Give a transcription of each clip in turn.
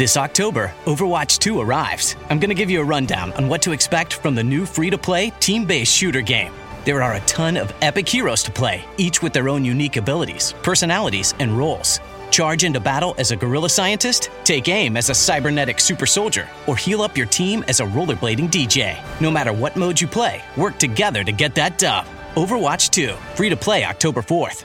This October, Overwatch 2 arrives. I'm going to give you a rundown on what to expect from the new free to play, team based shooter game. There are a ton of epic heroes to play, each with their own unique abilities, personalities, and roles. Charge into battle as a guerrilla scientist, take aim as a cybernetic super soldier, or heal up your team as a rollerblading DJ. No matter what mode you play, work together to get that dub. Overwatch 2, free to play October 4th.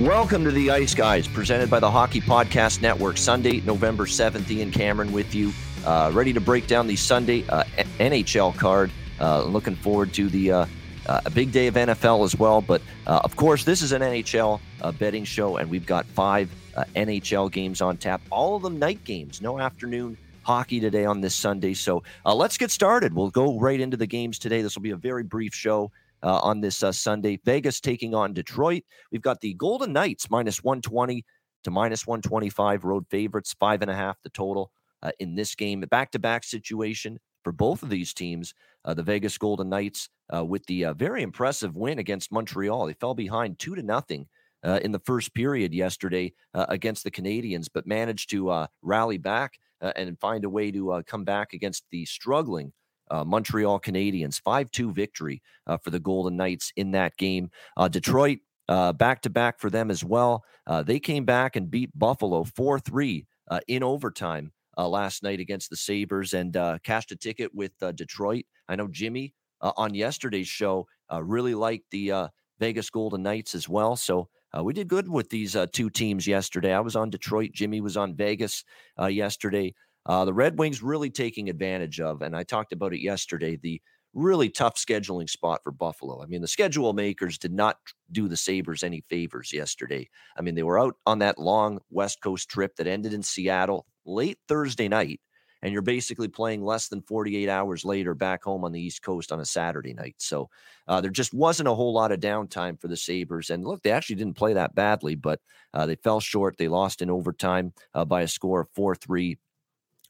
Welcome to the Ice Guys, presented by the Hockey Podcast Network. Sunday, November 7th, Ian Cameron with you, uh, ready to break down the Sunday uh, NHL card. Uh, looking forward to the uh, uh, a big day of NFL as well. But uh, of course, this is an NHL betting show, and we've got five NHL games on tap. All of them night games, no afternoon hockey today on this Sunday. So let's get started. We'll go right into the games today. This will be a very brief show uh, on this uh, Sunday. Vegas taking on Detroit. We've got the Golden Knights minus 120 to minus 125 road favorites, five and a half the total uh, in this game. Back to back situation for both of these teams. Uh, the Vegas Golden Knights uh, with the uh, very impressive win against Montreal. They fell behind two to nothing. in the first period yesterday against the Canadiens, but managed to rally back and find a way to come back against the struggling uh, Montreal Canadiens, 5 2 victory uh, for the Golden Knights in that game. Uh, Detroit, back to back for them as well. Uh, they came back and beat Buffalo 4 3 uh, in overtime uh, last night against the Sabres and cashed a ticket with Detroit. I know Jimmy on yesterday's show really liked the Vegas Golden Knights as well. So we did good with these two teams yesterday. I was on Detroit. Jimmy was on Vegas yesterday. Uh, the Red Wings really taking advantage of, and I talked about it yesterday, the really tough scheduling spot for Buffalo. I mean, the schedule makers did not do the Sabres any favors yesterday. I mean, they were out on that long West Coast trip that ended in Seattle late Thursday night, and you're basically playing less than 48 hours later back home on the East Coast on a Saturday night. So uh, there just wasn't a whole lot of downtime for the Sabres. And look, they actually didn't play that badly, but uh, they fell short. They lost in overtime uh, by a score of 4 3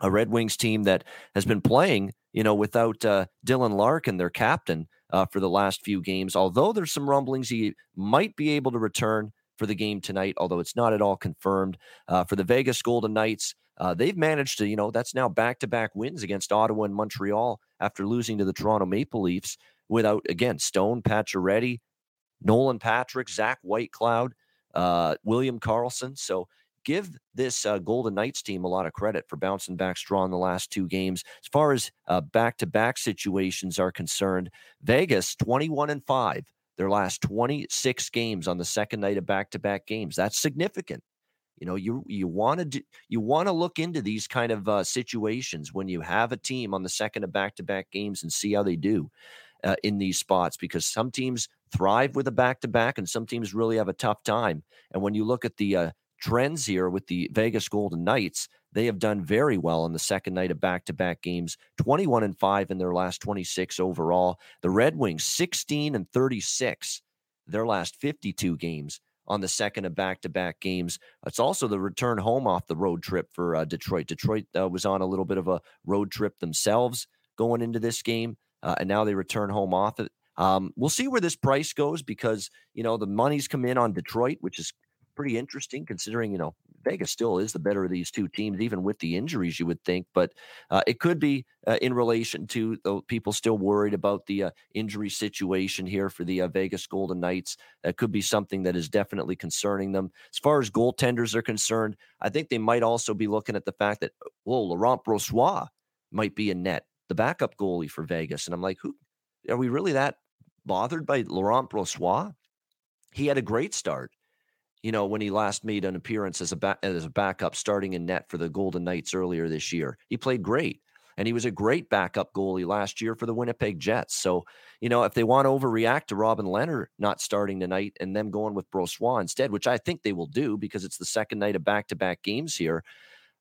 a Red Wings team that has been playing, you know, without uh, Dylan Larkin, their captain, uh, for the last few games. Although there's some rumblings he might be able to return for the game tonight, although it's not at all confirmed. Uh, for the Vegas Golden Knights, uh, they've managed to, you know, that's now back to back wins against Ottawa and Montreal after losing to the Toronto Maple Leafs without, again, Stone, Pacioretty, Nolan Patrick, Zach Whitecloud, uh, William Karlsson. So, give this uh, Golden Knights team a lot of credit for bouncing back strong the last two games. As far as back to back situations are concerned, Vegas 21 and 5, their last 26 games on the second night of back to back games. That's significant. You know, you you want to you want to look into these kind of uh, situations when you have a team on the second of back to back games and see how they do. Uh, in these spots because some teams thrive with a back to back and some teams really have a tough time. And when you look at the uh, trends here with the Vegas Golden Knights. They have done very well on the second night of back to back games, 21 and 5 in their last 26 overall. The Red Wings, 16 and 36, their last 52 games on the second of back to back games. It's also the return home off the road trip for uh, Detroit. Detroit uh, was on a little bit of a road trip themselves going into this game, uh, and now they return home off it. Um, we'll see where this price goes because you know the money's come in on Detroit, which is pretty interesting considering, you know, Vegas still is the better of these two teams, even with the injuries, you would think. But uh, it could be uh, in relation to the people still worried about the uh, injury situation here for the uh, Vegas Golden Knights. That could be something that is definitely concerning them. As far as goaltenders are concerned, I think they might also be looking at the fact that, well, Laurent Brossoit might be in net, the backup goalie for Vegas. And I'm like, who are we really that bothered by Laurent Brossoit? He had a great start you know, when he last made an appearance as a as a backup starting in net for the Golden Knights earlier this year. He played great. And he was a great backup goalie last year for the Winnipeg Jets. So, you know, if they want to overreact to Robin Lehner not starting tonight and them going with Brossoit instead, which I think they will do because it's the second night of back to back games here,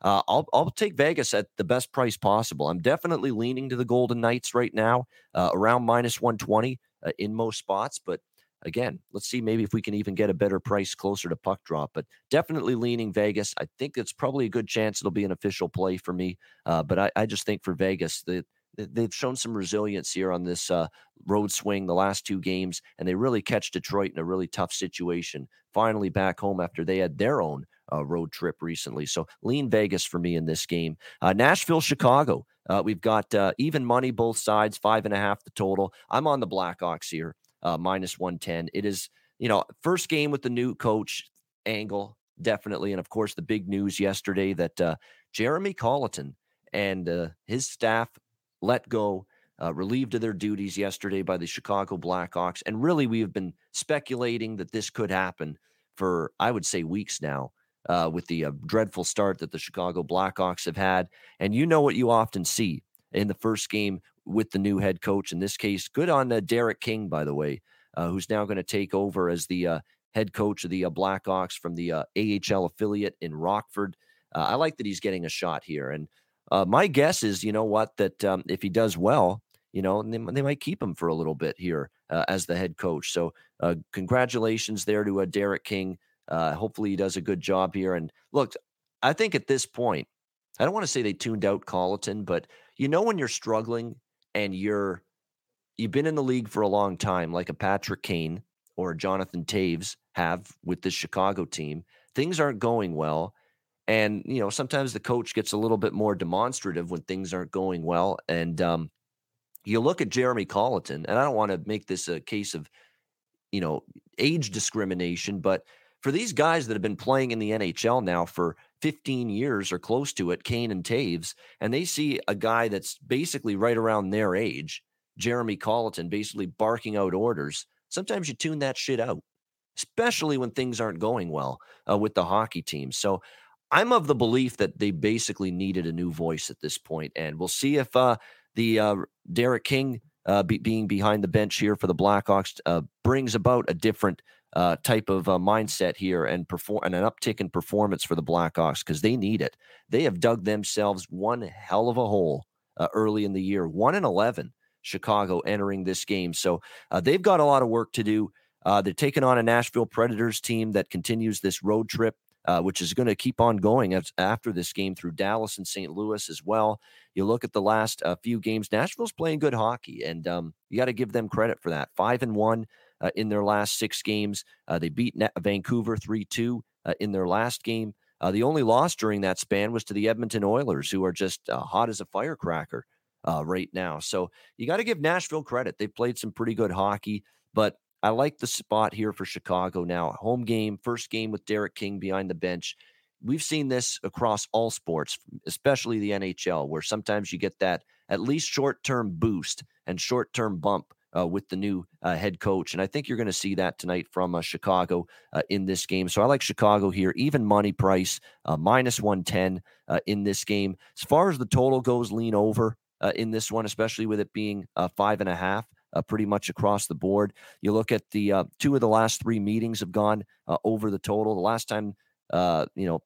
uh, I'll, I'll take Vegas at the best price possible. I'm definitely leaning to the Golden Knights right now, uh, around minus 120 uh, in most spots. But again, let's see maybe if we can even get a better price closer to puck drop. But definitely leaning Vegas. I think it's probably a good chance it'll be an official play for me. Uh, but I, I, just think for Vegas, the, they've shown some resilience here on this uh, road swing the last two games, and they really catch Detroit in a really tough situation. Finally back home after they had their own uh, road trip recently. So lean Vegas for me in this game. Uh, Nashville, Chicago. Uh, we've got uh, even money both sides, five and a half the total. I'm on the Blackhawks here uh, minus 110. It is, you know, first game with the new coach angle, definitely. And of course, the big news yesterday that uh, Jeremy Colliton and uh, his staff let go, uh, relieved of their duties yesterday by the Chicago Blackhawks. And really, we have been speculating that this could happen for, I would say, weeks now. Uh, with the uh, dreadful start that the Chicago Blackhawks have had. And you know what you often see in the first game with the new head coach. In this case, good on uh, Derek King, by the way, uh, who's now going to take over as the uh, head coach of the uh, Blackhawks from the uh, AHL affiliate in Rockford. Uh, I like that he's getting a shot here. And my guess is, you know what, that um, if he does well, you know, they, they, might keep him for a little bit here as the head coach. So, congratulations there to Derek King. hopefully, he does a good job here. And look, I think at this point, I don't want to say they tuned out Colliton, but you know when you're struggling and you're you've been in the league for a long time, like a Patrick Kane or Jonathan Toews have with the Chicago team, things aren't going well. And, you know, sometimes the coach gets a little bit more demonstrative when things aren't going well. And um, you look at Jeremy Colliton, and I don't want to make this a case of, you know, age discrimination, but for these guys that have been playing in the NHL now for 15 years or close to it, Kane and Toews, and they see a guy that's basically right around their age, Jeremy Colliton, basically barking out orders. Sometimes you tune that shit out, especially when things aren't going well uh, with the hockey team. So I'm of the belief that they basically needed a new voice at this point, and we'll see if uh, the uh, Derek King uh, be, being behind the bench here for the Blackhawks uh, brings about a different uh, type of uh, mindset here and perform and an uptick in performance for the Blackhawks because they need it. They have dug themselves one hell of a hole uh, early in the year, one and eleven. Chicago entering this game, so uh, they've got a lot of work to do. Uh, they're taking on a Nashville Predators team that continues this road trip. Uh, which is going to keep on going after this game through Dallas and St. Louis as well. You look at the last uh, few games, Nashville's playing good hockey, and um, you got to give them credit for that. Five and one uh, in their last six games. Uh, they beat Vancouver 3 2 uh, in their last game. Uh, the only loss during that span was to the Edmonton Oilers, who are just uh, hot as a firecracker right now. So you got to give Nashville credit. They've played some pretty good hockey, but I like the spot here for Chicago now. Home game, first game with Derek King behind the bench. We've seen this across all sports, especially the NHL, where sometimes you get that at least short term boost and short term bump uh, with the new uh, head coach. And I think you're going to see that tonight from uh, Chicago uh, in this game. So I like Chicago here, even money price, uh, minus 110 uh, in this game. As far as the total goes, lean over in this one, especially with it being five and a half. pretty much across the board. You look at the two of the last three meetings have gone over the total. The last time, you know,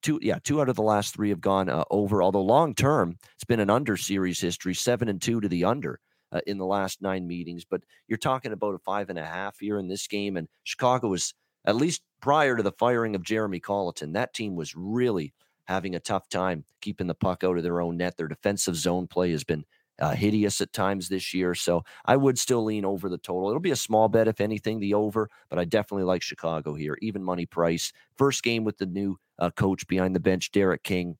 two yeah two out of the last three have gone over. Although long term, it's been an under series history, seven and two to the under uh, in the last nine meetings. But you're talking about a five and a half here in this game. And Chicago was, at least prior to the firing of Jeremy Colliton, that team was really having a tough time keeping the puck out of their own net. Their defensive zone play has been uh, hideous at times this year. So I would still lean over the total. It'll be a small bet, if anything, the over, but I definitely like Chicago here. Even money price. First game with the new uh, coach behind the bench, Derek King.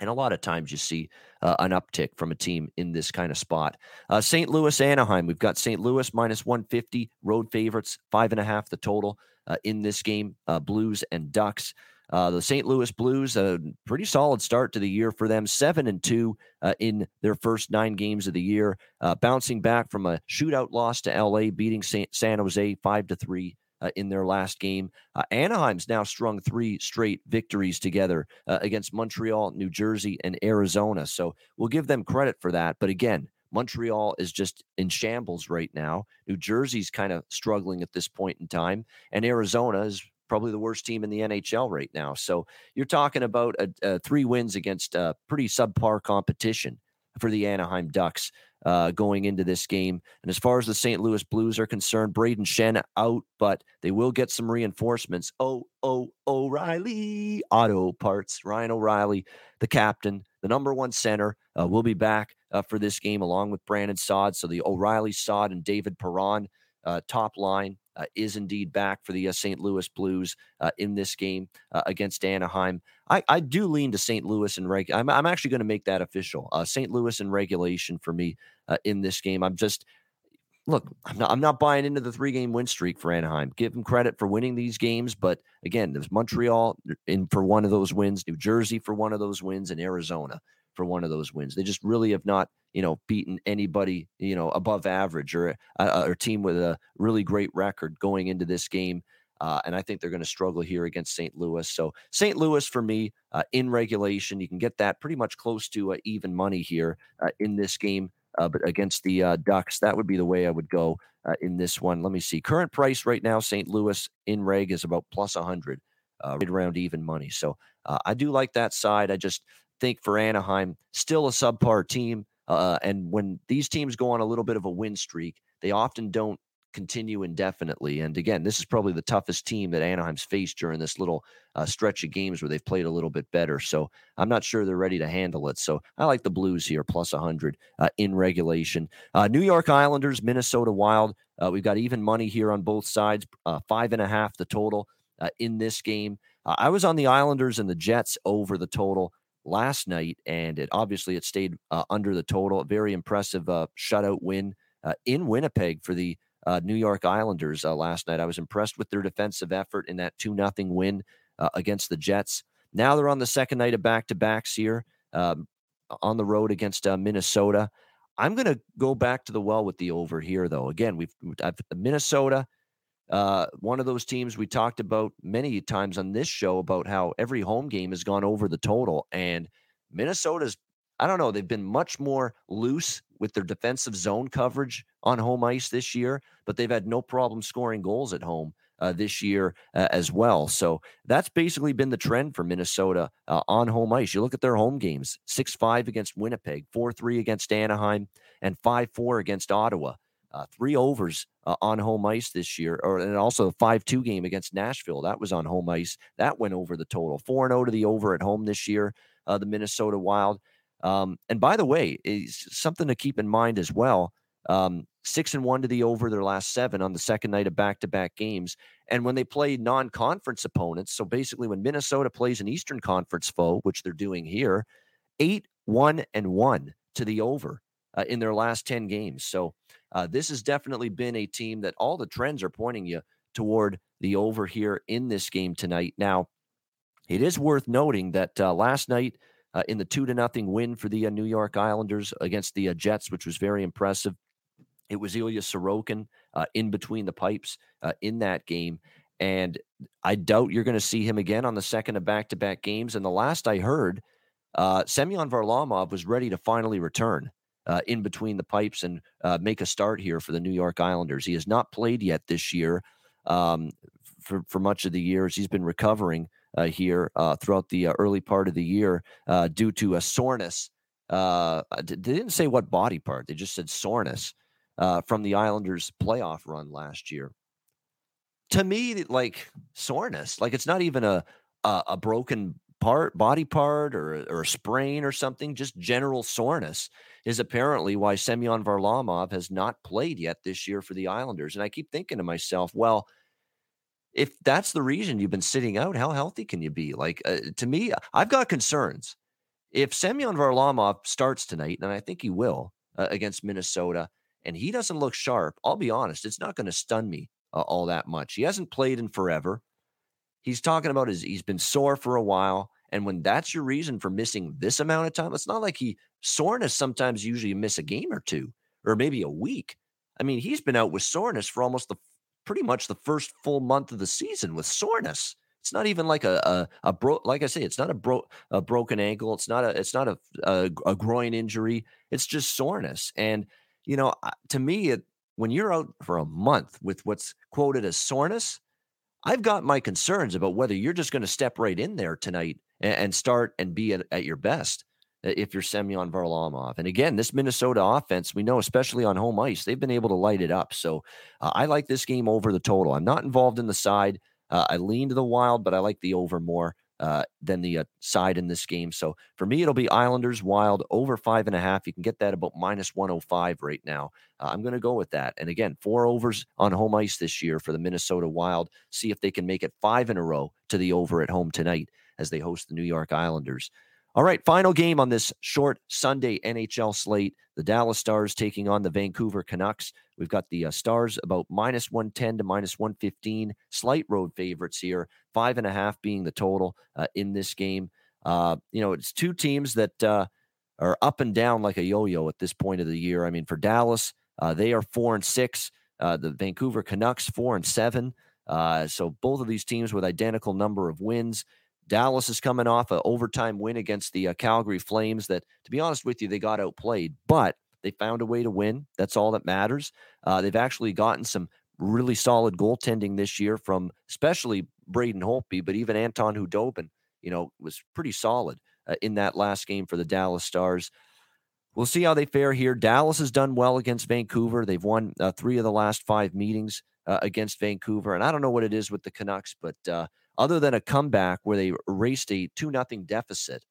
And a lot of times you see uh, an uptick from a team in this kind of spot. Uh, St. Louis, Anaheim. We've got St. Louis minus 150, road favorites, five and a half the total uh, in this game. Uh, Blues and Ducks. Uh, the St. Louis Blues, a pretty solid start to the year for them, seven and two uh, in their first nine games of the year, bouncing back from a shootout loss to LA, beating San Jose five to three uh, in their last game. Uh, Anaheim's now strung three straight victories together uh, against Montreal, New Jersey, and Arizona. So we'll give them credit for that. But again, Montreal is just in shambles right now. New Jersey's kind of struggling at this point in time, and Arizona is probably the worst team in the NHL right now. So you're talking about a, a three wins against pretty subpar competition for the Anaheim Ducks uh, going into this game. And as far as the St. Louis Blues are concerned, Brayden Schenn out, but they will get some reinforcements. Oh, oh, O'Reilly Auto Parts. Ryan O'Reilly, the captain, the number one center, uh, will be back uh, for this game along with Brandon Saad. So the O'Reilly, Saad, and David Perron uh, top line uh, is indeed back for the uh, St. Louis Blues uh, in this game uh, against Anaheim. I, I do lean to St. Louis in reg. I'm, I'm actually going to make that official. Uh, St. Louis in regulation for me in this game. I'm just look. I'm not. I'm not buying into the three game win streak for Anaheim. Give them credit for winning these games, but again, there's Montreal in for one of those wins, New Jersey for one of those wins, and Arizona for one of those wins. They just really have not, you know, beaten anybody, you know, above average or a, a team with a really great record going into this game. Uh, and I think they're going to struggle here against St. Louis. So St. Louis for me uh, in regulation, you can get that pretty much close to uh, even money here uh, in this game. Uh, but against the uh, Ducks, that would be the way I would go in this one. Let me see. Current price right now, St. Louis in reg is about plus 100, right around even money. So I do like that side. I just think for Anaheim, still a subpar team. Uh, and when these teams go on a little bit of a win streak, they often don't continue indefinitely. And again, this is probably the toughest team that Anaheim's faced during this little uh, stretch of games where they've played a little bit better. So I'm not sure they're ready to handle it. So I like the Blues here, plus 100 uh, in regulation. Uh, New York Islanders, Minnesota Wild. Uh, we've got even money here on both sides, uh, five and a half the total uh, in this game. I was on the Islanders and the Jets over the total last night, and it obviously it stayed uh, under the total. A very impressive uh, shutout win uh, in Winnipeg for the uh, New York Islanders uh, last night. I was impressed with their defensive effort in that two nothing win uh, against the Jets. Now they're on the second night of back to backs here um, on the road against Minnesota. I'm going to go back to the well with the over here, though. Again, we've I've, Minnesota uh, one of those teams we talked about many times on this show about how every home game has gone over the total. And Minnesota's, I don't know, they've been much more loose with their defensive zone coverage on home ice this year, but they've had no problem scoring goals at home. Uh, this year uh, as well. So that's basically been the trend for Minnesota uh, on home ice. You look at their home games 6 5 against Winnipeg, 4 3 against Anaheim, and 5 4 against Ottawa uh, three overs uh, on home ice this year, or and also a five-two game against Nashville that was on home ice that went over the total. Four and zero oh to the over at home this year. Uh, the Minnesota Wild. Um, and by the way, is something to keep in mind as well. Um, six and one to the over their last seven on the second night of back-to-back games. And when they play non-conference opponents, so basically when Minnesota plays an Eastern Conference foe, which they're doing here, eight one and one to the over uh, in their last 10 games. So uh, this has definitely been a team that all the trends are pointing you toward the over here in this game tonight. Now, it is worth noting that uh, last night uh, in the two to nothing win for the uh, New York Islanders against the uh, Jets, which was very impressive, it was Ilya Sorokin in between the pipes in that game. And I doubt you're going to see him again on the second of back to back games. And the last I heard, uh, Semyon Varlamov was ready to finally return uh, in between the pipes and uh, make a start here for the New York Islanders. He has not played yet this year um, for, for much of the years. He's been recovering uh, here uh, throughout the uh, early part of the year uh, due to a soreness. they didn't say what body part, they just said soreness from the Islanders' playoff run last year. To me, like soreness, like it's not even a, a, a broken part, body part, or or a sprain or something. Just general soreness is apparently why Semyon Varlamov has not played yet this year for the Islanders. And I keep thinking to myself, well, if that's the reason you've been sitting out, how healthy can you be? Like uh, to me, I've got concerns. If Semyon Varlamov starts tonight, and I think he will uh, against Minnesota, and he doesn't look sharp, I'll be honest, it's not going to stun me uh, all that much. He hasn't played in forever. He's talking about his he's been sore for a while. And when that's your reason for missing this amount of time, it's not like he soreness sometimes usually miss a game or two or maybe a week. I mean, he's been out with soreness for almost the pretty much the first full month of the season with soreness. It's not even like a a, a bro like I say, it's not a bro a broken ankle. It's not a it's not a, a, a groin injury. It's just soreness. And you know, to me, it, when you're out for a month with what's quoted as soreness, I've got my concerns about whether you're just going to step right in there tonight and, and start and be at, at, your best uh, if you're Semyon Varlamov. And again, this Minnesota offense, we know, especially on home ice, they've been able to light it up. So uh, I like this game over the total. I'm not involved in the side. Uh, I lean to the wild, but I like the over more uh, than the uh, side in this game. So for me, it'll be Islanders Wild over five and a half. You can get that about minus 105 right now. Uh, I'm going to go with that. And again, four overs on home ice this year for the Minnesota Wild. See if they can make it five in a row to the over at home tonight as they host the New York Islanders. All right, final game on this short Sunday NHL slate. The Dallas Stars taking on the Vancouver Canucks. We've got the uh, Stars about minus 110 to minus 115, slight road favorites here, five and a half being the total uh, in this game. Uh, you know, it's two teams that uh, are up and down like a yo yo at this point of the year. I mean, for Dallas, uh, they are four and six. Uh, the Vancouver Canucks, four and seven. so both of these teams with identical number of wins. Dallas is coming off an overtime win against the uh, Calgary Flames that, to be honest with you, they got outplayed, but they found a way to win. That's all that matters. Uh, they've actually gotten some really solid goaltending this year from especially Braden Holtby, but even Anton Khudobin, you know, was pretty solid uh, in that last game for the Dallas Stars. We'll see how they fare here. Dallas has done well against Vancouver. They've won uh, three of the last five meetings uh, against Vancouver. And I don't know what it is with the Canucks, but uh, other than a comeback where they raced a 2 nothing deficit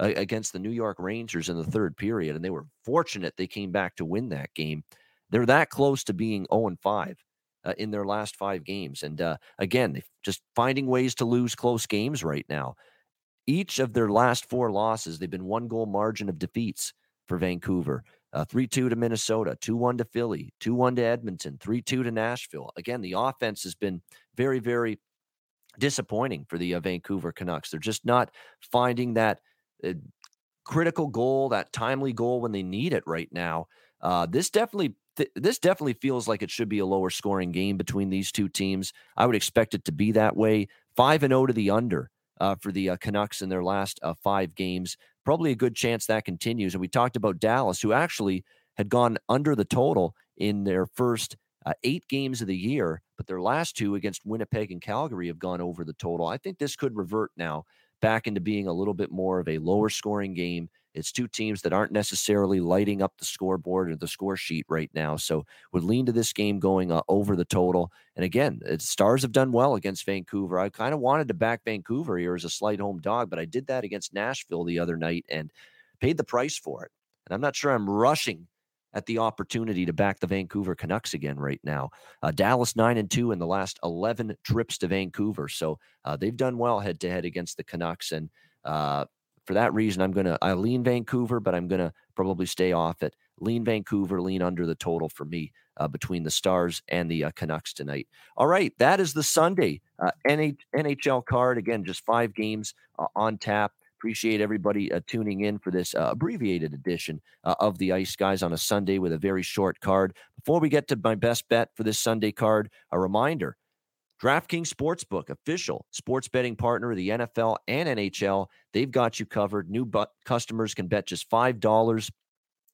uh, against the New York Rangers in the third period, and they were fortunate they came back to win that game. They're that close to being 0 and 5 uh, in their last five games. And uh, again, just finding ways to lose close games right now. Each of their last four losses, they've been one goal margin of defeats for Vancouver. Uh, 3 2 to Minnesota, 2 1 to Philly, 2 1 to Edmonton, 3 2 to Nashville. Again, the offense has been very, very disappointing for the uh, Vancouver Canucks. They're just not finding that uh, critical goal, that timely goal when they need it right now. Uh, this definitely th- this definitely feels like it should be a lower scoring game between these two teams. I would expect it to be that way. Five and zero oh to the under uh, for the uh, Canucks in their last uh, five games. Probably a good chance that continues. And we talked about Dallas, who actually had gone under the total in their first uh, eight games of the year, but their last two against Winnipeg and Calgary have gone over the total. I think this could revert now back into being a little bit more of a lower scoring game. It's two teams that aren't necessarily lighting up the scoreboard or the score sheet right now. So would lean to this game going uh, over the total. And again, the Stars have done well against Vancouver. I kind of wanted to back Vancouver here as a slight home dog, but I did that against Nashville the other night and paid the price for it. And I'm not sure I'm rushing at the opportunity to back the Vancouver Canucks again right now. Uh, Dallas nine and two in the last eleven trips to Vancouver, so uh, they've done well head to head against the Canucks, and uh, for that reason, I'm gonna I lean Vancouver, but I'm gonna probably stay off it. Lean Vancouver, lean under the total for me uh, between the Stars and the uh, Canucks tonight. All right, that is the Sunday uh, NHL card. Again, just five games on tap. Appreciate everybody uh, tuning in for this uh, abbreviated edition uh, of the Ice Guys on a Sunday with a very short card. Before we get to my best bet for this Sunday card, a reminder DraftKings Sportsbook, official sports betting partner of the NFL and NHL, they've got you covered. New customers can bet just $5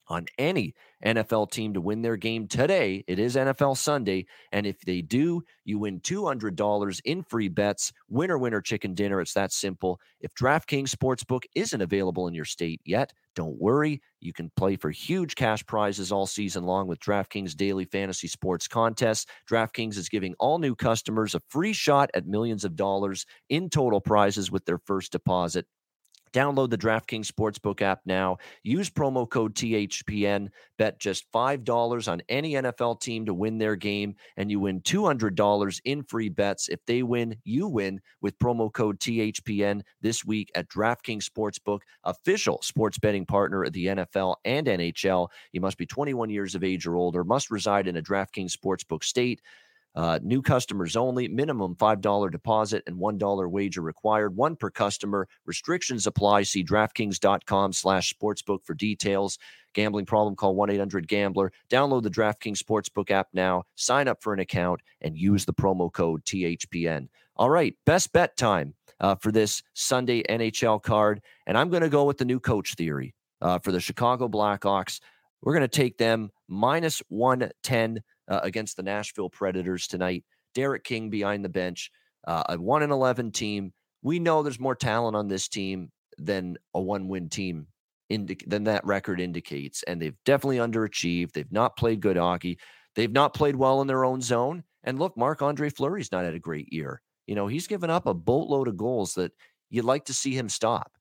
on any NFL team to win their game today. It is NFL Sunday. And if they do, you win $200 in free bets. Winner, winner, chicken dinner. It's that simple. If DraftKings Sportsbook isn't available in your state yet, don't worry. You can play for huge cash prizes all season long with DraftKings daily fantasy sports contests. DraftKings is giving all new customers a free shot at millions of dollars in total prizes with their first deposit. Download the DraftKings Sportsbook app now. Use promo code THPN. Bet just $5 on any NFL team to win their game, and you win $200 in free bets. If they win, you win with promo code THPN this week at DraftKings Sportsbook, official sports betting partner of the NFL and NHL. You must be 21 years of age or older, must reside in a DraftKings Sportsbook state. Uh, new customers only, minimum $5 deposit and $1 wager required, one per customer. Restrictions apply. See DraftKings.com slash sportsbook for details. Gambling problem, call 1-800-GAMBLER. Download the DraftKings Sportsbook app now, sign up for an account, and use the promo code THPN. All right, best bet time uh, for this Sunday NHL card. And I'm going to go with the new coach theory uh, for the Chicago Blackhawks. We're going to take them minus 110 uh, against the Nashville Predators tonight. Derek King behind the bench, uh, a 1 and 11 team. We know there's more talent on this team than a one win team indi- than that record indicates. And they've definitely underachieved. They've not played good hockey. They've not played well in their own zone. And look, Marc Andre Fleury's not had a great year. You know, he's given up a boatload of goals that you'd like to see him stop.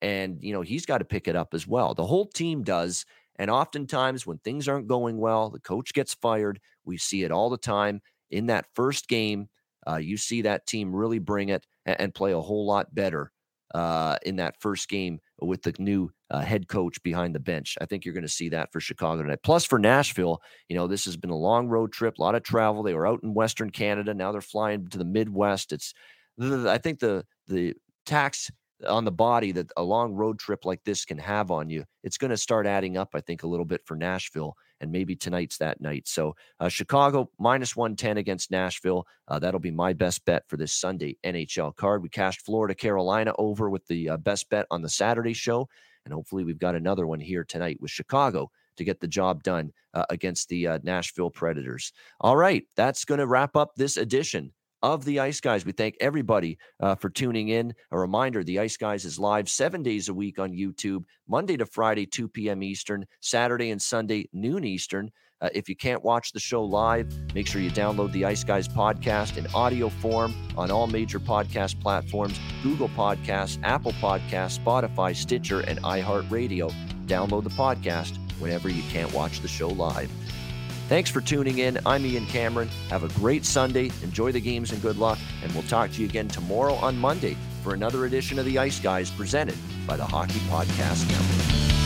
And, you know, he's got to pick it up as well. The whole team does. And oftentimes, when things aren't going well, the coach gets fired. We see it all the time. In that first game, uh, you see that team really bring it and, and play a whole lot better uh, in that first game with the new uh, head coach behind the bench. I think you're going to see that for Chicago tonight. Plus, for Nashville, you know, this has been a long road trip, a lot of travel. They were out in Western Canada. Now they're flying to the Midwest. It's, I think the the tax on the body that a long road trip like this can have on you, it's going to start adding up, I think, a little bit for Nashville. And maybe tonight's that night. So, uh, Chicago minus 110 against Nashville. Uh, that'll be my best bet for this Sunday NHL card. We cashed Florida, Carolina over with the uh, best bet on the Saturday show. And hopefully, we've got another one here tonight with Chicago to get the job done uh, against the uh, Nashville Predators. All right, that's going to wrap up this edition of the Ice Guys. We thank everybody uh, for tuning in. A reminder the Ice Guys is live seven days a week on YouTube, Monday to Friday, 2 p.m. Eastern, Saturday and Sunday, noon Eastern. Uh, if you can't watch the show live, make sure you download the Ice Guys podcast in audio form on all major podcast platforms Google Podcasts, Apple Podcasts, Spotify, Stitcher, and iHeartRadio. Download the podcast whenever you can't watch the show live. Thanks for tuning in. I'm Ian Cameron. Have a great Sunday. Enjoy the games and good luck. And we'll talk to you again tomorrow on Monday for another edition of the Ice Guys presented by the Hockey Podcast Network.